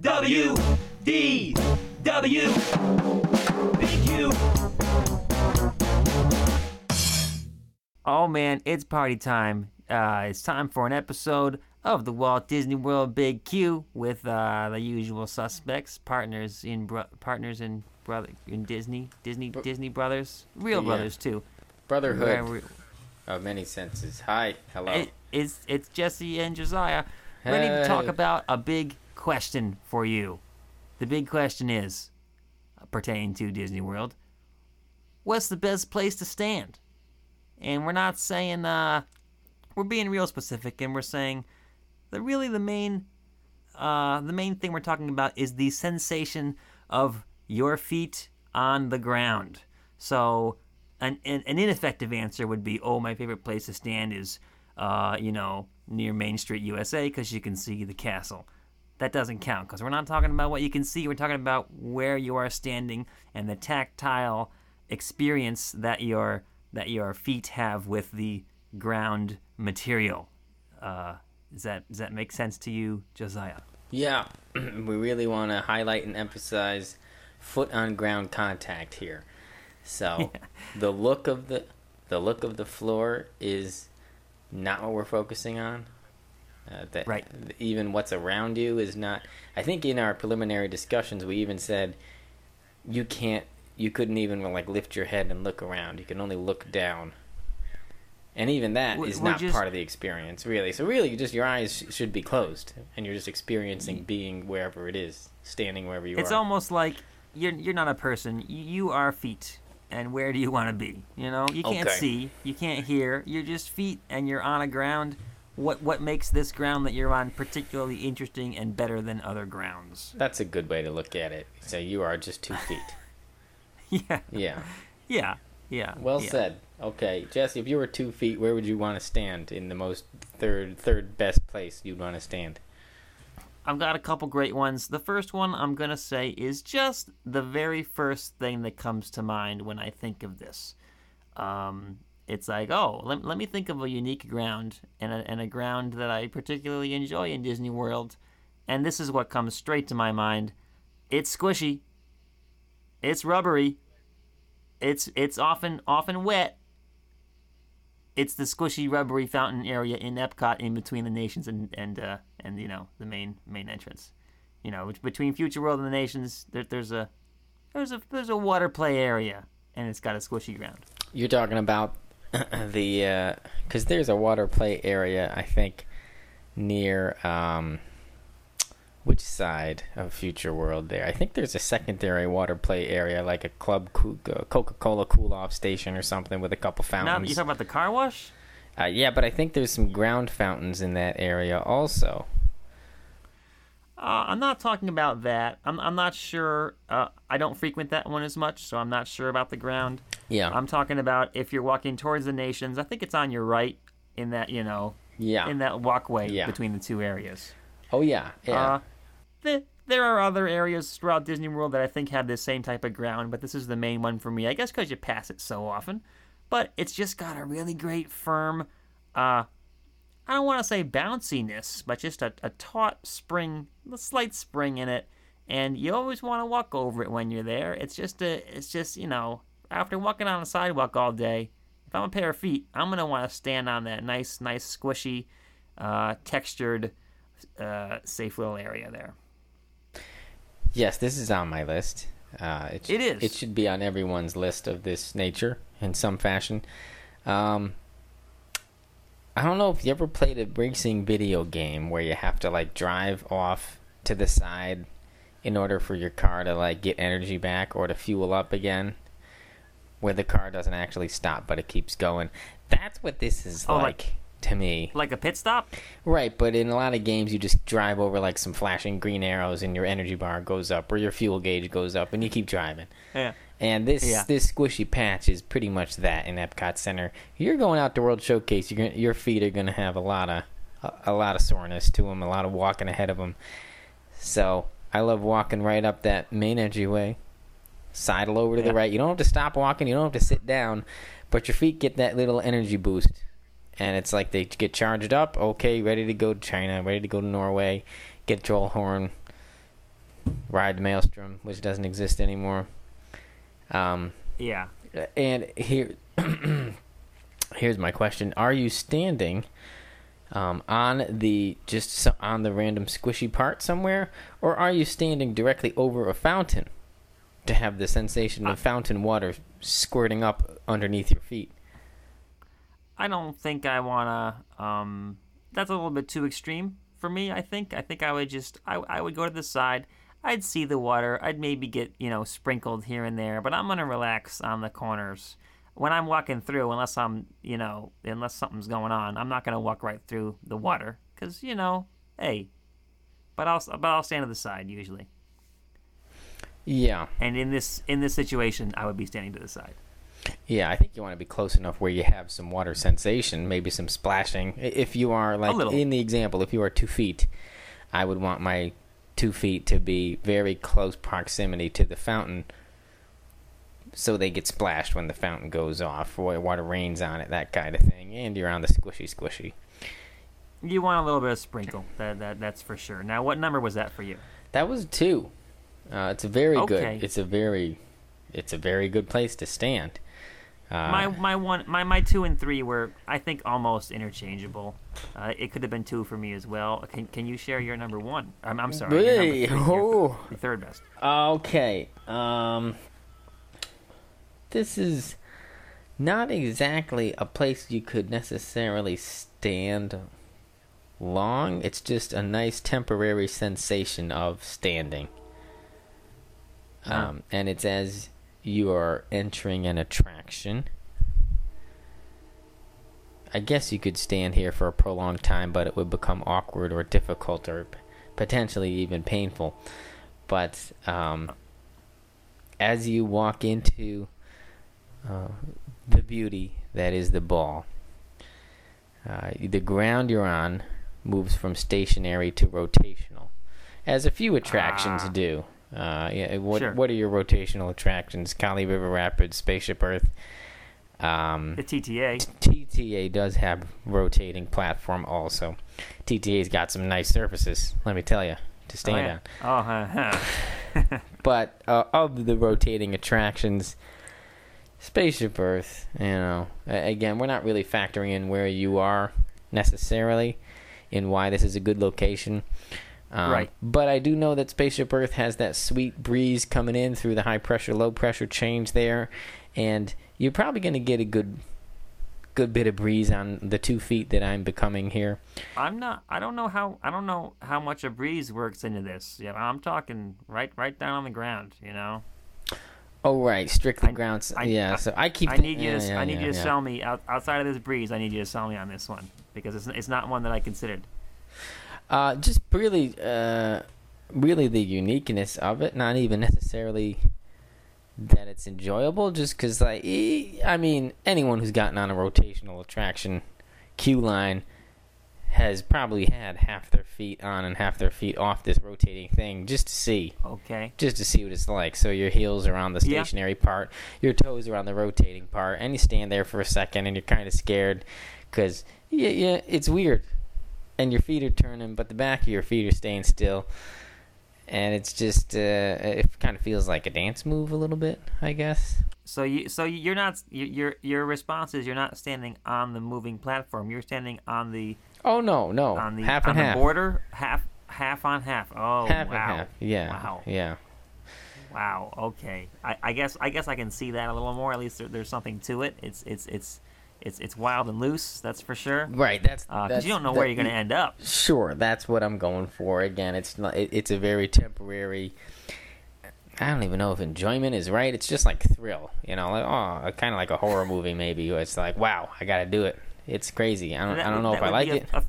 W D W Big Q. Oh man, it's party time. Uh, it's time for an episode of the Walt Disney World Big Q with uh, the usual suspects, partners in bro- partners in brother in Disney, Disney Disney brothers, real Yeah. brothers too. Brotherhood Where we- of many senses. Hi, hello. it- it's it's Jesse and Josiah ready to talk Hey. about a big question for you. The big question is uh, pertaining to Disney World. What's the best place to stand? And we're not saying uh we're being real specific and we're saying that really the main uh the main thing we're talking about is the sensation of your feet on the ground. So an, an, an ineffective answer would be, oh, my favorite place to stand is, uh, you know, near Main Street, USA, because you can see the castle. That doesn't count because we're not talking about what you can see. We're talking about where you are standing and the tactile experience that your that your feet have with the ground material. Uh, does that does that make sense to you, Josiah? yeah, we really want to highlight and emphasize foot on ground contact here. So, the look of the the look of the floor is not what we're focusing on. Uh, that Right. Even what's around you is not. I think in our preliminary discussions, we even said you can't, you couldn't even like lift your head and look around. You can only look down. And even that We- is we're not just- part of the experience, really. So really, you just your eyes sh- should be closed, and you're just experiencing being wherever it is, standing wherever you It's are. It's almost like you're you're not a person. You are feet. And where do you want to be? You know, you can't Okay. see, you can't hear. You're just feet, and you're on a ground. What what makes this ground that you're on particularly interesting and better than other grounds? That's a good way to look at it. So you are just two feet. yeah, Yeah. yeah, yeah. Well yeah. said. Okay, Jesse, if you were two feet, where would you want to stand in the most third third best place you'd want to stand? I've got a couple great ones. The first one I'm going to say is just the very first thing that comes to mind when I think of this. Um, it's like, oh, let, let me think of a unique ground and a, and a ground that I particularly enjoy in Disney World. And this is what comes straight to my mind. It's squishy. It's rubbery. It's it's often often wet. It's the squishy rubbery fountain area in Epcot in between the nations and and uh, and you know the main main entrance. You know, between Future World and the nations, there, there's a there's a there's a water play area and it's got a squishy ground. You're talking about the because there's a water play area I think near um, which side of Future World there? I think there's a secondary water play area like a club Coca Cola cool off station or something with a couple Now fountains. you talking about the car wash? Uh, yeah, but I think there's some ground fountains in that area also. Uh, I'm not talking about that. I'm I'm not sure. Uh, I don't frequent that one as much, so I'm not sure about the ground. Yeah, I'm talking about if you're walking towards the nations. I think it's on your right in that you know yeah. in that walkway Yeah. between the two areas. oh yeah, yeah. Uh, th- there are other areas throughout Disney World that I think have the same type of ground, but this is the main one for me. I guess because you pass it so often. But it's just got a really great firm, uh, I don't want to say bounciness, but just a, a taut spring, a slight spring in it. And you always want to walk over it when you're there. It's just a, it's just, you know, after walking on a sidewalk all day, if I'm a pair of feet, I'm going to want to stand on that nice, nice, squishy, uh, textured, uh, safe little area there. Yes, this is on my list. Uh, it, sh- It is. It should be on everyone's list of this nature in some fashion. Um, I don't know if you ever played a racing video game where you have to like drive off to the side in order for your car to like get energy back or to fuel up again, where the car doesn't actually stop but it keeps going. That's what this is Oh, like, like- to me. Like a pit stop? Right, but in a lot of games, you just drive over like some flashing green arrows, and your energy bar goes up, or your fuel gauge goes up, and you keep driving. Yeah. And this Yeah. this squishy patch is pretty much that in Epcot Center. You're going out to World Showcase. Gonna, your feet are gonna have a lot of a, a lot of soreness to them, a lot of walking ahead of them. So I love walking right up that main entryway, sidle over to Yeah. the right. You don't have to stop walking. You don't have to sit down, but your feet get that little energy boost, and it's like they get charged up. Okay, ready to go to China, ready to go to Norway. Get Joel Horn ride the Maelstrom, which doesn't exist anymore. Um, Yeah. and here, here's my question: Are you standing um, on the just so- on the random squishy part somewhere, or are you standing directly over a fountain to have the sensation of fountain water squirting up underneath your feet? I don't think I wanna. Um, that's a little bit too extreme for me. I think. I think I would just. I I would go to the side. I'd see the water. I'd maybe get you know sprinkled here and there, but I'm gonna relax on the corners. When I'm walking through, unless I'm you know unless something's going on, I'm not gonna walk right through the water because you know, hey. But I'll but I'll stand to the side usually. Yeah, And in this in this situation, I would be standing to the side. yeah. I think you want to be close enough where you have some water sensation, maybe some splashing. If you are like in the example, if you are two feet, I would want my two feet to be very close proximity to the fountain, so they get splashed when the fountain goes off, or water rains on it, that kind of thing. And you're on the squishy squishy. You want a little bit of sprinkle. That that that's for sure. Now, what number was that for you? That was two. Uh, it's a very Okay. good. It's a very, it's a very good place to stand. Uh, my my one my my two and three were I think almost interchangeable. Uh, it could have been two for me as well. Can can you share your number one? I'm, I'm sorry, your, Hey, three, your, oh. your third best. Okay. Um this is not exactly a place you could necessarily stand long. It's just a nice temporary sensation of standing. Ah. Um, and it's as you are entering an attraction. I guess you could stand here for a prolonged time, but it would become awkward or difficult or potentially even painful. But um, as you walk into uh, the beauty that is the ball, uh, the ground you're on moves from stationary to rotational, as a few attractions Ah. do. Uh, yeah, what Sure. what are your rotational attractions? Kali River Rapids, Spaceship Earth. Um, The TTA. TTA does have rotating platform also. TTA's got some nice surfaces, let me tell you, to Oh, stand yeah. on. oh huh, huh. But uh, of the rotating attractions, Spaceship Earth, you know, again, we're not really factoring in where you are necessarily in why this is a good location. Um, Right. But I do know that Spaceship Earth has that sweet breeze coming in through the high pressure, low pressure change there, and you're probably going to get a good, good bit of breeze on the two feet that I'm becoming here. I'm not. I don't know how. I don't know how much a breeze works into this. Yeah, I'm talking right right down on the ground. You know. Oh right, strictly I- grounds. I- yeah, I- so I keep. I need you. yeah, to, yeah, I need yeah, you to yeah. sell me out, outside of this breeze. I need you to sell me on this one because it's it's not one that I considered. Uh, just really, uh, really the uniqueness of it. Not even necessarily that it's enjoyable, just because, like, I mean, anyone who's gotten on a rotational attraction queue line has probably had half their feet on and half their feet off this rotating thing just to see Okay. just to see what it's like. So your heels are on the Yeah. stationary part, your toes are on the rotating part, and you stand there for a second and you're kind of scared because yeah, yeah, it's weird, and your feet are turning, but the back of your feet are staying still, and it's just uh, it kind of feels like a dance move a little bit, I guess. So you so you're not you- your your response is you're not standing on the moving platform. You're standing on the Oh no, no, on the half on and the half, border, half half on half. Oh half wow. half. Yeah, Wow. yeah. Wow. Okay. I, I guess I guess I can see that a little more. At least there, there's something to it. It's it's it's it's it's wild and loose. That's for sure. Right, that's uh, Because that's you don't know where you're going to end up. Sure, that's what I'm going for. Again, it's not. It, it's a very temporary. I don't even know if enjoyment is right. It's just like thrill, you know, like oh, kind of like a horror movie maybe. Where it's like, wow, I got to do it. It's crazy. I don't. That I don't know if I like a- it. a-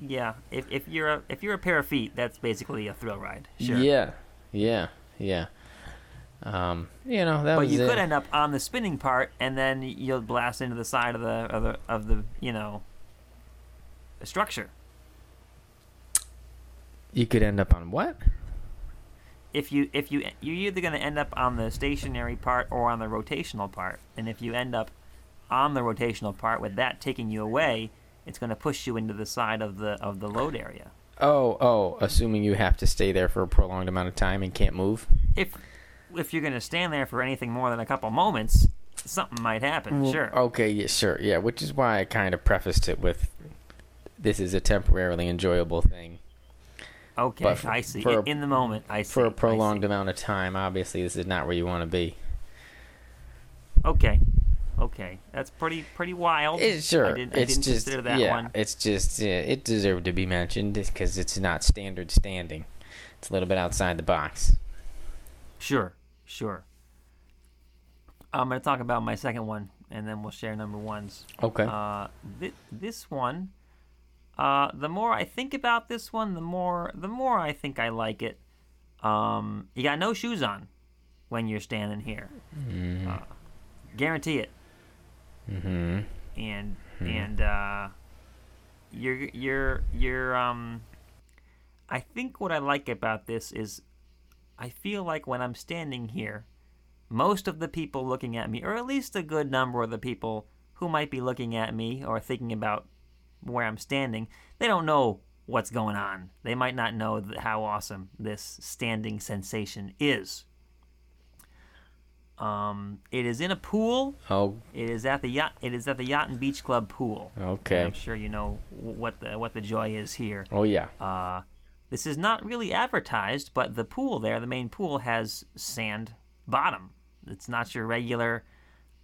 yeah. If if you're a if you're a pair of feet, that's basically a thrill ride. Sure. Yeah, yeah, yeah. Um, you know that But was you it. could end up on the spinning part, and then you'll blast into the side of the of the of the you know the structure. you could end up on what? If you if you you're either going to end up on the stationary part or on the rotational part, and if you end up on the rotational part with that taking you away, it's going to push you into the side of the of the load area. Oh, oh, assuming you have to stay there for a prolonged amount of time and can't move. If if you're gonna stand there for anything more than a couple moments, something might happen. sure. Okay, yeah, sure, yeah. Which is why I kind of prefaced it with, "This is a temporarily enjoyable thing okay, but for- I see. for In- the moment, I see. for a prolonged amount of time." Obviously, this is not where you want to be. Okay, okay, that's pretty pretty wild. It's sure. I didn't, I it's didn't just consider that yeah. one. It's just yeah, it deserved to be mentioned because it's not standard standing. It's a little bit outside the box. Sure, sure. I'm gonna talk about my second one, and then we'll share number ones. Okay. Uh, thi- this one, uh, the more I think about this one, the more the more I think I like it. Um, you got no shoes on when you're standing here. Uh, guarantee it. mm-hmm. And and uh, you're you're you're um. I think what I like about this is, I feel like when I'm standing here, most of the people looking at me, or at least a good number of the people who might be looking at me or thinking about where I'm standing, they don't know what's going on. They might not know how awesome this standing sensation is. Um, it is in a pool. Oh, It is at the yacht. It is at the Yacht and Beach Club pool. okay. I'm sure you know what the what the joy is here. Oh yeah. Uh, this is not really advertised, but the pool there, the main pool, has sand bottom. It's not your regular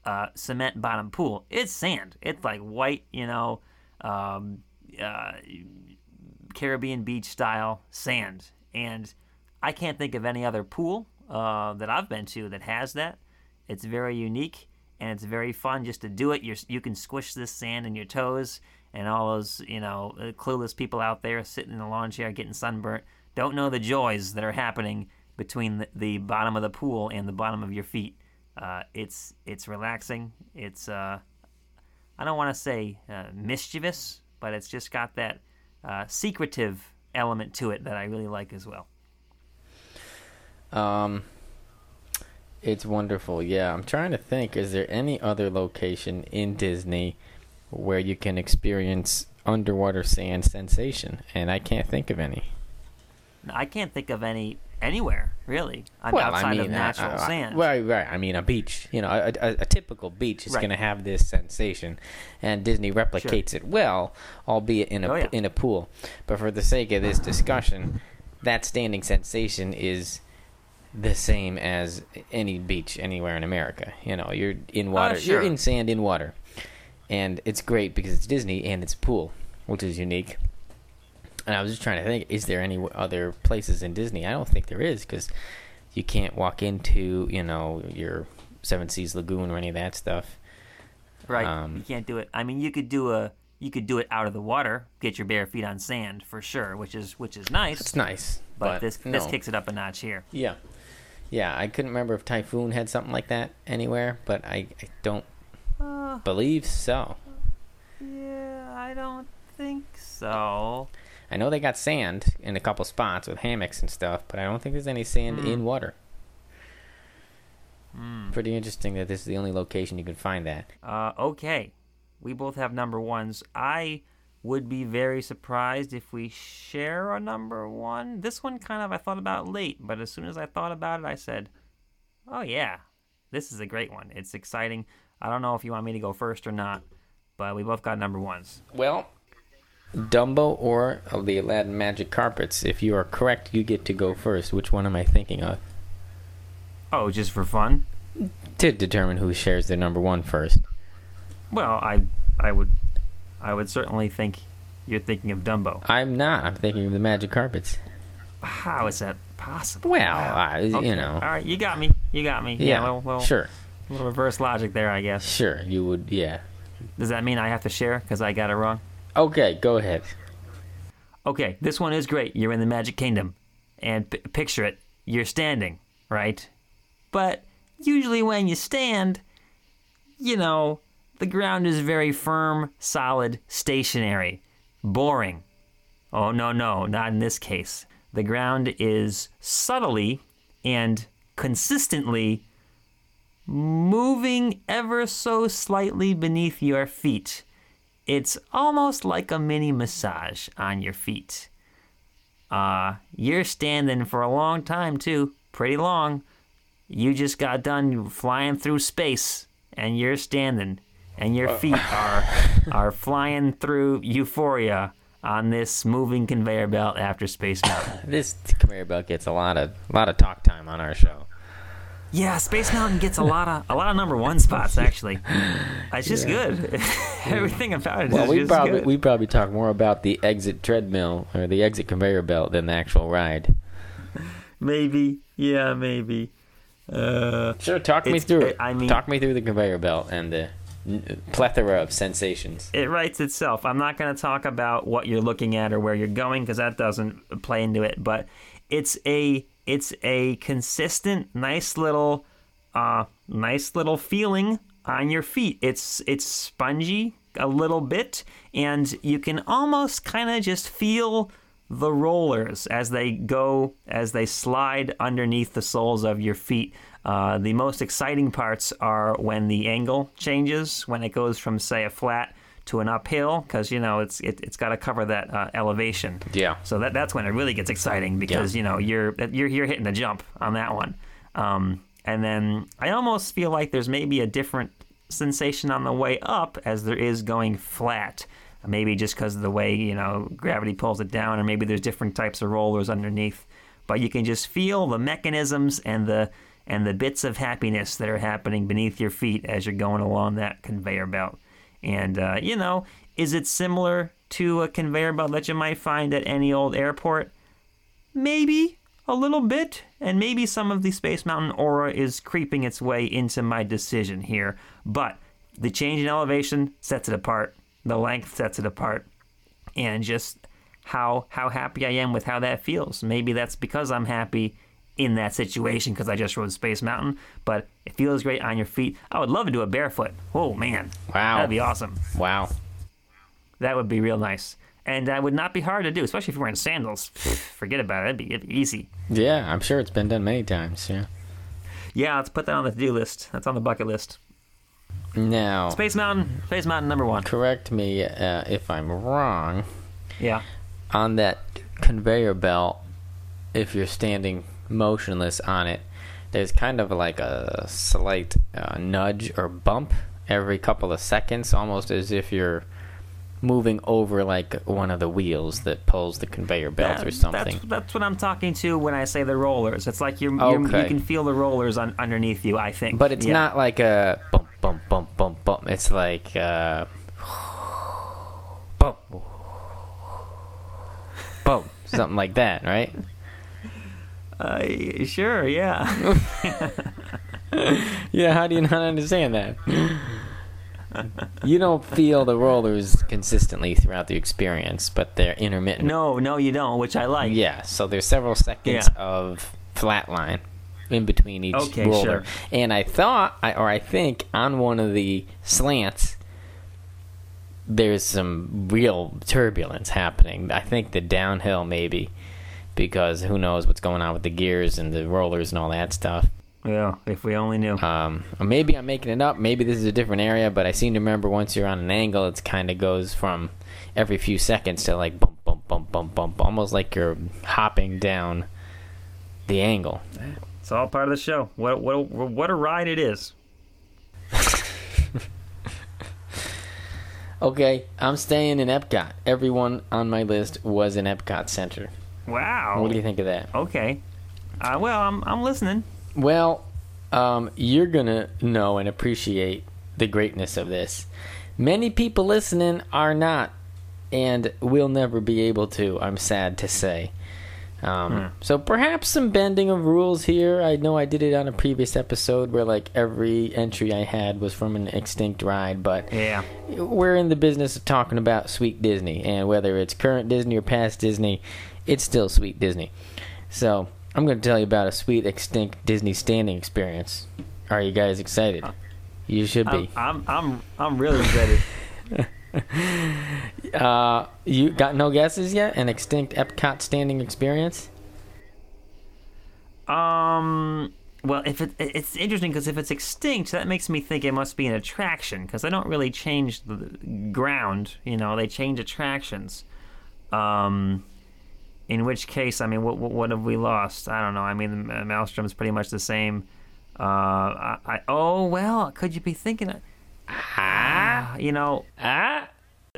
uh, cement bottom pool. It's sand. It's like white, you know, um, uh, Caribbean beach style sand. And I can't think of any other pool uh, that I've been to that has that. It's very unique and it's very fun just to do it. You're, you can squish this sand in your toes, and all those you know uh, clueless people out there sitting in the lawn chair getting sunburnt don't know the joys that are happening between the, the bottom of the pool and the bottom of your feet. Uh, it's it's relaxing. It's uh, I don't want to say uh, mischievous, but it's just got that uh, secretive element to it that I really like as well. Um, it's wonderful. Yeah, I'm trying to think. Is there any other location in Disney where you can experience underwater sand sensation? And I can't think of any. I can't think of any anywhere really. I'm well, outside I mean, of natural uh, uh, sand. Right, right. I mean, a beach. You know, a, a, a typical beach is Right. going to have this sensation, and Disney replicates it well, albeit in a Oh, yeah. in a pool. But for the sake of this discussion, that standing sensation is the same as any beach anywhere in America. You know, you're in water. Oh, sure. You're in sand in water, and it's great because it's Disney and it's a pool, which is unique. And I was just trying to think: is there any other places in Disney? I don't think there is because you can't walk into you know your Seven Seas Lagoon or any of that stuff. Right. Um, you can't do it. I mean, you could do a you could do it out of the water, get your bare feet on sand for sure, which is which is nice. It's nice, but, but, this no. this kicks it up a notch here. Yeah, yeah. I couldn't remember if Typhoon had something like that anywhere, but I, I don't Uh, believe so. yeah, I don't think so. I know they got sand in a couple spots with hammocks and stuff, but I don't think there's any sand Hmm. in water. Mm. Pretty interesting that this is the only location you can find that. Uh, okay, we both have number ones. I would be very surprised if we share a number one. This one kind of I thought about late, but as soon as I thought about it, I said, "Oh yeah, this is a great one. It's exciting." I don't know if you want me to go first or not, but we both got number ones. Well, Dumbo or of the Aladdin Magic Carpets. If you are correct, you get to go first. Which one am I thinking of? Oh, just for fun? To determine who shares their number one first. Well, I I would I would certainly think you're thinking of Dumbo. I'm not. I'm thinking of the Magic Carpets. How is that possible? Well, Wow. I, Okay, you know. All right, you got me. You got me. Yeah, well, well, sure. Reverse logic there, I guess. Sure, you would, yeah. Does that mean I have to share because I got it wrong? Okay, go ahead. Okay, this one is great. You're in the Magic Kingdom, and p- picture it. You're standing, right? But usually when you stand, you know, the ground is very firm, solid, stationary, boring. Oh, no, no, not in this case. The ground is subtly and consistently moving ever so slightly beneath your feet. It's almost like a mini massage on your feet. uh, you're standing for a long time too, pretty long. You just got done flying through space, and you're standing, and your feet are are flying through euphoria on this moving conveyor belt after Space Mountain. This conveyor belt gets a lot of a lot of talk time on our show. Yeah, Space Mountain gets a lot of a lot of number one spots actually. It's just good. Everything about it is Well, we just probably good. we probably talk more about the exit treadmill or the exit conveyor belt than the actual ride. maybe, yeah, maybe. Uh, Sure, talk me through it. I mean- talk me through the conveyor belt and the plethora of sensations. it writes itself. I'm not going to talk about what you're looking at or where you're going because that doesn't play into it. But it's a it's a consistent, nice little, uh, nice little feeling on your feet. It's it's spongy a little bit, and you can almost kind of just feel the rollers as they go as they slide underneath the soles of your feet. Uh, the most exciting parts are when the angle changes, when it goes from say a flat to an uphill, because you know it's it, it's got to cover that uh, elevation. Yeah. So that that's when it really gets exciting because you know you're you're you're hitting the jump on that one. Um, and then I almost feel like there's maybe a different sensation on the way up as there is going flat. Maybe just because of the way you know gravity pulls it down, or maybe there's different types of rollers underneath. But you can just feel the mechanisms and the and the bits of happiness that are happening beneath your feet as you're going along that conveyor belt. And uh, you know, is it similar to a conveyor belt that you might find at any old airport? Maybe a little bit, and maybe some of the Space Mountain aura is creeping its way into my decision here. But the change in elevation sets it apart. The length sets it apart, and just how how happy I am with how that feels. Maybe that's because I'm happy in that situation because I just rode Space Mountain. But it feels great on your feet. I would love to do it barefoot. Oh man, Wow. that'd be awesome. Wow. That would be real nice. And that would not be hard to do, especially if you're wearing sandals. Forget about it. It'd be, it'd be easy. Yeah, I'm sure it's been done many times. Yeah. Yeah, let's put that on the to-do list. That's on the bucket list. Now, Space Mountain. Space Mountain number one. correct me uh, if I'm wrong. Yeah. On that conveyor belt, if you're standing motionless on it, there's kind of like a slight uh, nudge or bump every couple of seconds, almost as if you're moving over like one of the wheels that pulls the conveyor belt or something. That's, that's what I'm talking to when I say the rollers. It's like you're, you're you can feel the rollers on, underneath you. I think. But it's Yeah. not like a bump, bump, bump, bump, bump. It's like uh, bump, bump, something like that, right? Uh, sure. Yeah. Yeah. How do you not understand that? you don't feel the rollers consistently throughout the experience, but they're intermittent. no, no, you don't. Which I like. Yeah. So there's several seconds Yeah. of flatline in between each Okay, roller, sure. and I thought, I, or I think, on one of the slants. There's some real turbulence happening. I think the downhill maybe, because who knows what's going on with the gears and the rollers and all that stuff. Yeah. If we only knew. Um, maybe I'm making it up. Maybe this is a different area, but I seem to remember once you're on an angle, it kind of goes from every few seconds to like bump, bump, bump, bump, bump, almost like you're hopping down the angle. It's all part of the show. What what what a ride it is. Okay, I'm staying in Epcot. Everyone on my list was in Epcot Center. Wow. What do you think of that? Okay. Uh, well, I'm I'm listening. Well, um, you're gonna know and appreciate the greatness of this. Many people listening are not, and will never be able to. I'm sad to say. Um, So perhaps some bending of rules here. I know I did it on a previous episode where like every entry I had was from an extinct ride, but Yeah. we're in the business of talking about sweet Disney, and whether it's current Disney or past Disney, it's still sweet Disney. So I'm going to tell you about a sweet extinct Disney standing experience. Are you guys excited? You should I'm be. I'm I'm, I'm really excited. Uh, you got no guesses yet? An extinct Epcot standing experience? Um. Well, if it it's interesting because if it's extinct, that makes me think it must be an attraction because they don't really change the ground. You know, they change attractions. Um. In which case, I mean, what what, what have we lost? I don't know. I mean, the Maelstrom's pretty much the same. Uh, I, I oh well, could you be thinking? Of, ah, you know, Ah,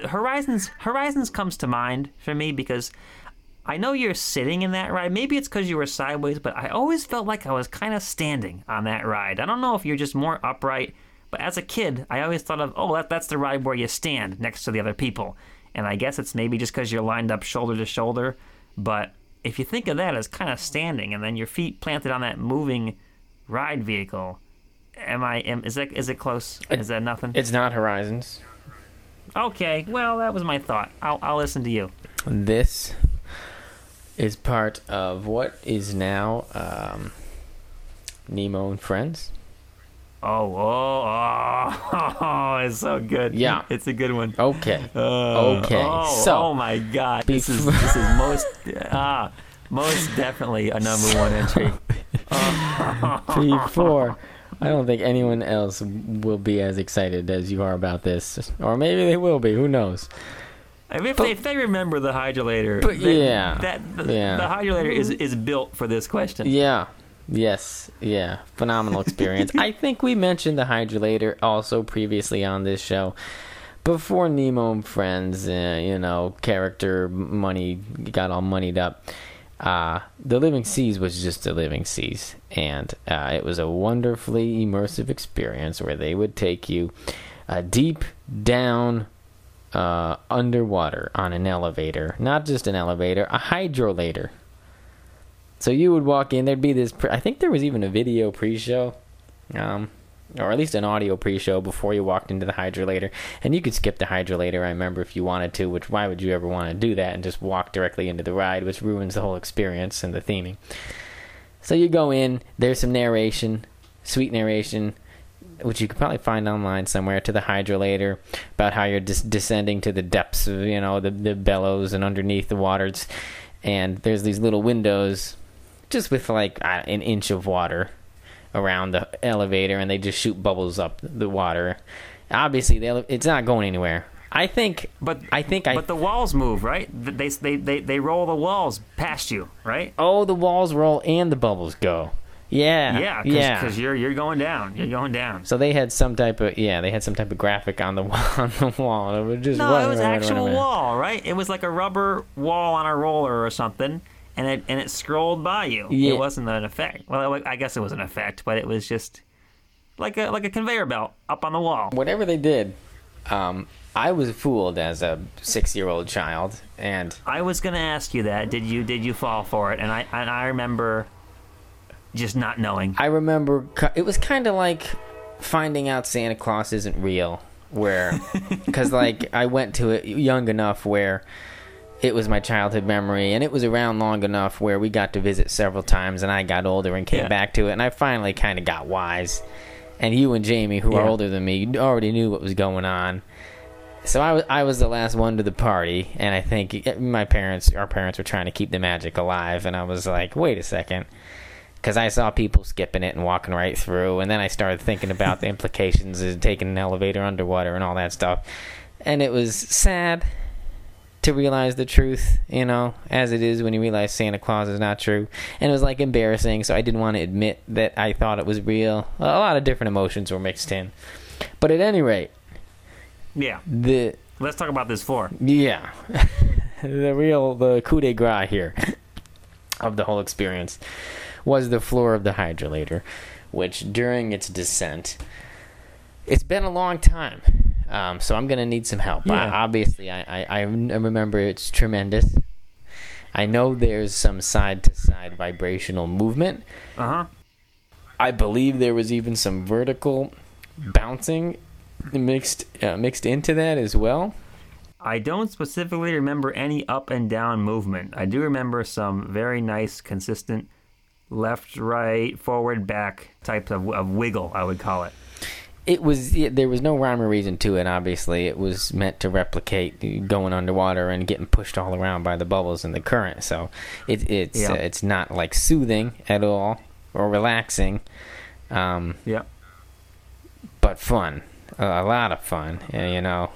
Horizons Horizons comes to mind for me because I know you're sitting in that ride. Maybe it's because you were sideways, but I always felt like I was kind of standing on that ride. I don't know if you're just more upright, but as a kid, I always thought of, oh, that, that's the ride where you stand next to the other people. And I guess it's maybe just because you're lined up shoulder to shoulder. But if you think of that as kind of standing and then your feet planted on that moving ride vehicle, am I? Am, is that is it close? Is that nothing? it's not Horizons. Okay, well that was my thought. I'll I'll listen to you. This is part of what is now um, Nemo and Friends. Oh, oh, oh, it's so good. Yeah. It's a good one. Okay. Uh, Okay, Oh, so- oh my God. This is, this is most, ah, most definitely a number one entry. Before, I don't think anyone else will be as excited as you are about this, or maybe they will be. Who knows? I mean, if, they, if they remember the hydrolator, But they- yeah, that the, yeah. the hydrolator is is built for this question. Yeah. Yes. Yeah. Phenomenal experience. I think we mentioned the hydrolator also previously on this show. Before Nemo and Friends, uh, you know, character money got all moneyed up. Uh, the Living Seas was just the Living Seas, and uh, it was a wonderfully immersive experience where they would take you uh, deep down uh, underwater on an elevator, not just an elevator, a hydrolator. So you would walk in. There'd be this. Pre- I think there was even a video pre-show, um, or at least an audio pre-show before you walked into the hydrolator, and you could skip the hydrolator. I remember if you wanted to. Which why would you ever want to do that and just walk directly into the ride, which ruins the whole experience and the theming. So you go in. There's some narration, sweet narration, which you could probably find online somewhere to the hydrolator about how you're descending to the depths of you know the the bellows and underneath the waters, and there's these little windows just with like uh, an inch of water around the elevator, and they just shoot bubbles up the water. Obviously, ele- it's not going anywhere. I think, But I think I. but the walls move, right? They, they they they roll the walls past you, right? oh, the walls roll and the bubbles go. Yeah, Yeah, cause, yeah. 'cause you're you're going down. You're going down. so they had some type of yeah, they had some type of graphic on the wall on the wall. It was just No, it was actual wall, right? It was like a rubber wall on a roller or something, and it and it scrolled by you. Yeah. It wasn't an effect. Well, I guess it was an effect, but it was just like a like a conveyor belt up on the wall. Whatever they did, um, I was fooled as a six-year-old child, and I was gonna ask you that. Did you did you fall for it? And I and I remember just not knowing. I remember it was kind of like finding out Santa Claus isn't real, where because like I went to it young enough where it was my childhood memory, and it was around long enough where we got to visit several times, and I got older and came Yeah. back to it, and I finally kind of got wise. And you and Jamie, who are older than me, already knew what was going on. So I was I was the last one to the party, and I think my parents, our parents, were trying to keep the magic alive, and I was like, wait a second, because I saw people skipping it and walking right through, and then I started thinking about the implications of taking an elevator underwater and all that stuff, and it was sad to realize the truth, you know, as it is when you realize Santa Claus is not true, and it was like embarrassing, so I didn't want to admit that I thought it was real. A lot of different emotions were mixed in, but at any rate, Yeah. the Let's talk about this floor. yeah, the real the coup de grace here of the whole experience was the floor of the hydrolator, which during its descent, it's been a long time, um, so I'm gonna need some help. I- obviously, I, I I remember it's tremendous. I know there's some side to side vibrational movement. Uh huh. I believe there was even some vertical bouncing mixed uh, mixed into that as well. I don't specifically remember any up and down movement. I do remember some very nice, consistent left, right, forward, back types of, of wiggle, I would call it. It was yeah, there was no rhyme or reason to it. Obviously, it was meant to replicate going underwater and getting pushed all around by the bubbles and the current. So it, it's Yeah. uh, it's not like soothing at all or relaxing, um, Yeah. but fun. A, a lot of fun. uh, You know,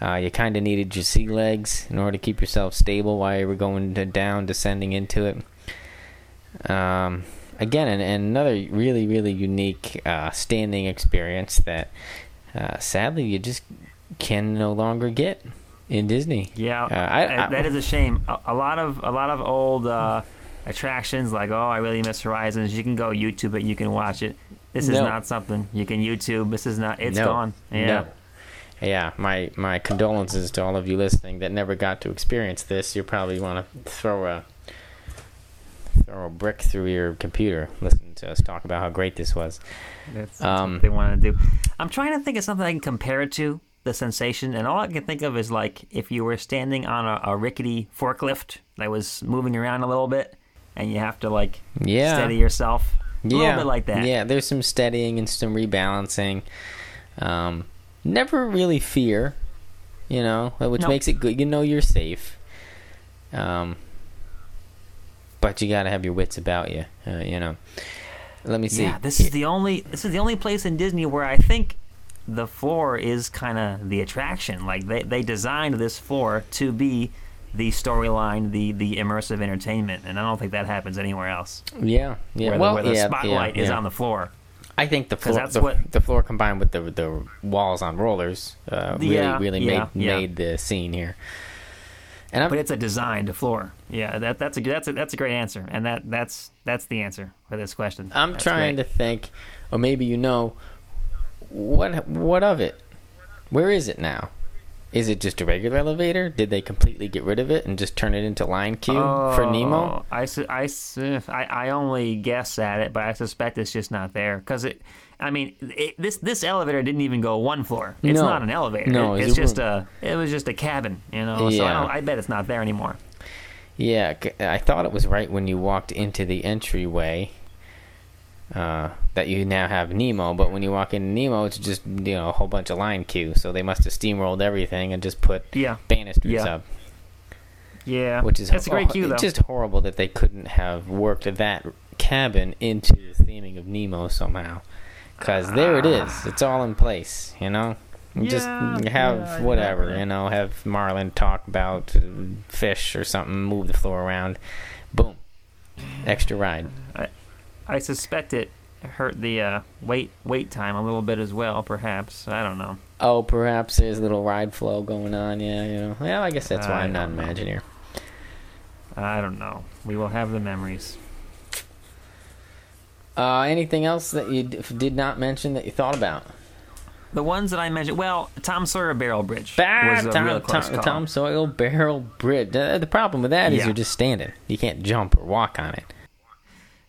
Uh, you kind of needed your sea legs in order to keep yourself stable while you were going to down, descending into it. Um, again, and, and another really, really unique uh, standing experience that uh, sadly you just can no longer get in Disney. Yeah, Uh, I- I- that is a shame. A, a lot of a lot of old uh, attractions, like oh, I really miss Horizons. You can go YouTube it. You can watch it. This is No. not something you can YouTube. This is not. It's No. gone. Yeah. No. Yeah, my my condolences to all of you listening that never got to experience this. You probably want to throw a throw a brick through your computer listening to us talk about how great this was. That's, that's Um, what they want to do. I'm trying to think of something I can compare it to the sensation, and all I can think of is like if you were standing on a, a rickety forklift that was moving around a little bit, and you have to like Yeah. steady yourself. A yeah, little bit like that. Yeah, there's some steadying and some rebalancing. Um, never really fear, you know, which Nope. makes it good. You know you're safe. Um, but you got to have your wits about you, uh, you know. Let me see. Yeah, this is the only this is the only place in Disney where I think the floor is kind of the attraction. Like they they designed this floor to be the storyline, the the immersive entertainment, and I don't think that happens anywhere else. yeah, yeah. where, well, the, where the yeah, spotlight yeah, is yeah. on the floor. I think the floor, that's the, what- the floor combined with the the walls on rollers, uh, really, really made made the scene here. And I'm, But it's a designed floor. Yeah, that that's a that's a that's a great answer, and that that's that's the answer for this question. I'm That's trying great. to think, or maybe you know, what what of it? Where is it now? Is it just a regular elevator? Did they completely get rid of it and just turn it into line queue for Nemo? Oh, I, su- I, su- I, I only guess at it, but I suspect it's just not there because it. I mean, it, this this elevator didn't even go one floor. It's No. not an elevator. No, It- it's just room. a. It was just a cabin, you know. So I, Yeah. don't, I bet it's not there anymore. Yeah, I thought it was right when you walked into the entryway uh, that you now have Nemo, but when you walk into Nemo, it's just you know a whole bunch of line queue. So they must have steamrolled everything and just put Yeah, banisters Yeah. up. yeah. which is that's a great queue though. It's just horrible that they couldn't have worked that cabin into the theming of Nemo somehow. Because there it is. It's all in place, you know? You just have yeah, whatever, yeah. you know, have Marlin talk about fish or something, move the floor around. Boom. Extra ride. I suspect it hurt the uh, wait wait time a little bit as well. Perhaps I don't know. Oh, perhaps there's a little ride flow going on, yeah, you know. Well, I guess that's why I I'm not don't. Imagineer. I don't know. We will have the memories. Uh, anything else that you d- did not mention that you thought about? The ones that I mentioned, well, Tom Sawyer Barrel Bridge Bah, was a Tom, real close Tom, call. Tom Sawyer Barrel Bridge. Uh, the problem with that is Yeah. you're just standing. You can't jump or walk on it.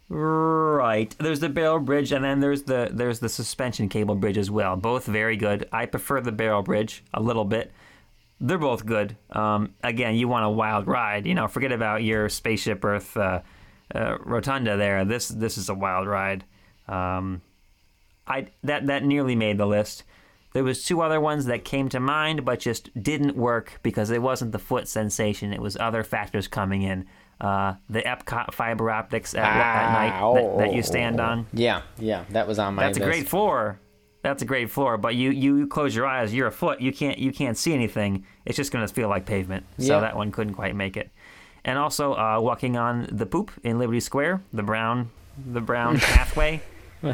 Right. There's the barrel bridge, and then there's the there's the suspension cable bridge as well. Both very good. I prefer the barrel bridge a little bit. They're both good. Um, again, you want a wild ride. You know, forget about your spaceship Earth uh, uh, rotunda there. This this is a wild ride. Um, I that that nearly made the list. There was two other ones that came to mind, but just didn't work because it wasn't the foot sensation. It was other factors coming in. Uh, the Epcot fiber optics at, at night Ah, that, that you stand on. Yeah, yeah, that was on my That's a great floor. That's a great floor. But you you close your eyes, you're a foot. You can't you can't see anything. It's just gonna feel like pavement. So that one couldn't quite make it. And also uh, walking on the poop in Liberty Square, the brown the brown pathway,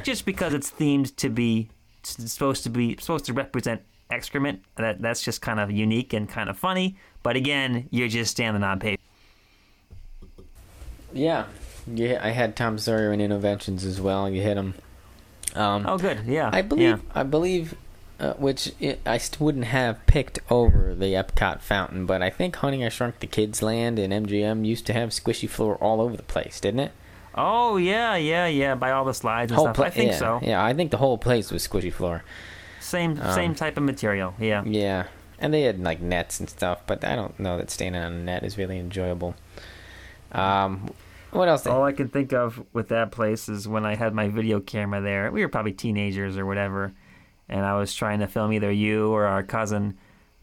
just because it's themed to be it's supposed to be supposed to represent excrement. That that's just kind of unique and kind of funny. But again, you're just standing on paper. Yeah, yeah. I had Tom Sawyer in Interventions as well. You hit him. Um, Oh, good. Yeah. I believe. Yeah. I believe. Uh, which it, I st- wouldn't have picked over the Epcot fountain, but I think Honey I Shrunk the Kids Land and MGM used to have squishy floor all over the place, didn't it? Oh yeah, yeah, yeah. By all the slides and Whole stuff. pla- I think yeah, so. Yeah, I think the whole place was squishy floor. Same Um, same type of material. Yeah. Yeah, and they had like nets and stuff, but I don't know that standing on a net is really enjoyable. Um, what else? All I can think of with that place is when I had my video camera there. We were probably teenagers or whatever, and I was trying to film either you or our cousin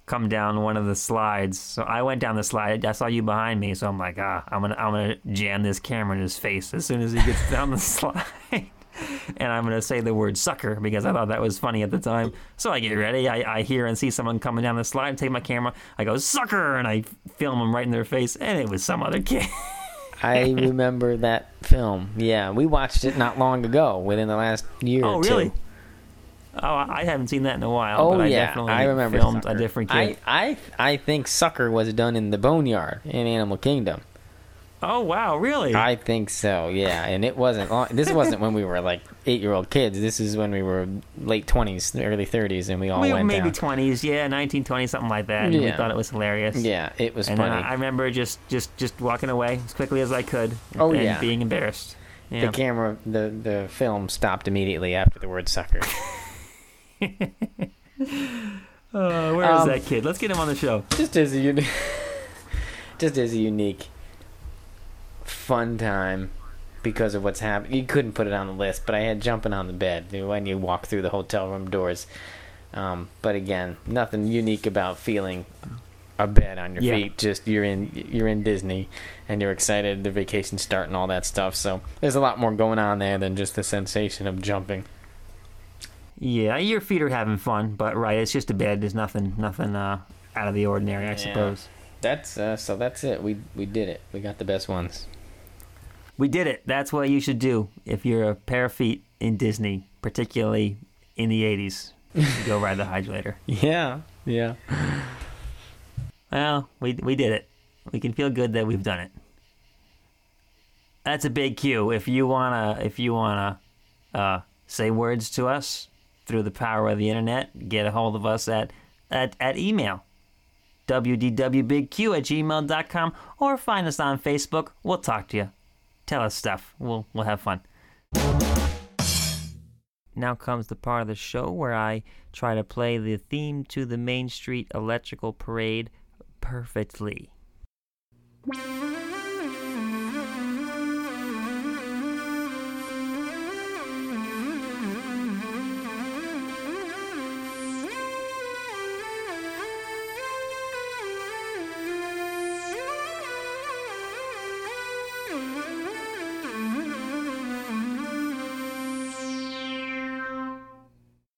come down one of the slides. So I went down the slide. I saw you behind me, so I'm like, ah, I'm gonna I'm gonna jam this camera in his face as soon as he gets down the slide. and I'm gonna say the word sucker because I thought that was funny at the time. So I get ready. I, I hear and see someone coming down the slide. Take my camera. I go sucker, and I film them right in their face, and it was some other kid. I remember that film. Yeah, we watched it not long ago, within the last year oh or two. Oh, I haven't seen that in a while. Oh but I yeah, definitely I remember filmed Sucker. a different I, kid. I I think Sucker was done in the Boneyard in Animal Kingdom. oh wow, really? I think so. Yeah, and it wasn't. long- This wasn't when we were like eight-year-old kids. This is when we were late twenties, early thirties, and we all we went maybe twenties, yeah, nineteen twenty, something like that. And we thought it was hilarious. yeah, it was And funny. I I remember just, just, just walking away as quickly as I could. Oh, and yeah. being embarrassed. Yeah. The camera, the the film stopped immediately after the word sucker. Uh, where is Um, that kid? Let's get him on the show. just as a unique, just as a unique, fun time because of what's happened. You couldn't put it on the list, but I had jumping on the bed when you walk through the hotel room doors. Um, but again, nothing unique about feeling a bed on your Yeah. feet. Just you're in you're in Disney, and you're excited the vacation start and all that stuff. So there's a lot more going on there than just the sensation of jumping. Yeah, your feet are having fun, but right, it's just a bed. There's nothing, nothing uh, out of the ordinary, I Yeah. suppose. That's uh, so. That's it. We we did it. We got the best ones. We did it. That's what you should do if you're a pair of feet in Disney, particularly in the '80s. Go ride the hydrolator. Yeah. Yeah. Well, we we did it. We can feel good that we've done it. That's a Big Q. If you wanna, if you wanna, uh, say words to us through the power of the internet, get a hold of us at at, at email wdwbigq at gmail.com or find us on Facebook. We'll talk to you. Tell us stuff. We'll we'll have fun. Now comes the part of the show where I try to play the theme to the Main Street Electrical Parade perfectly.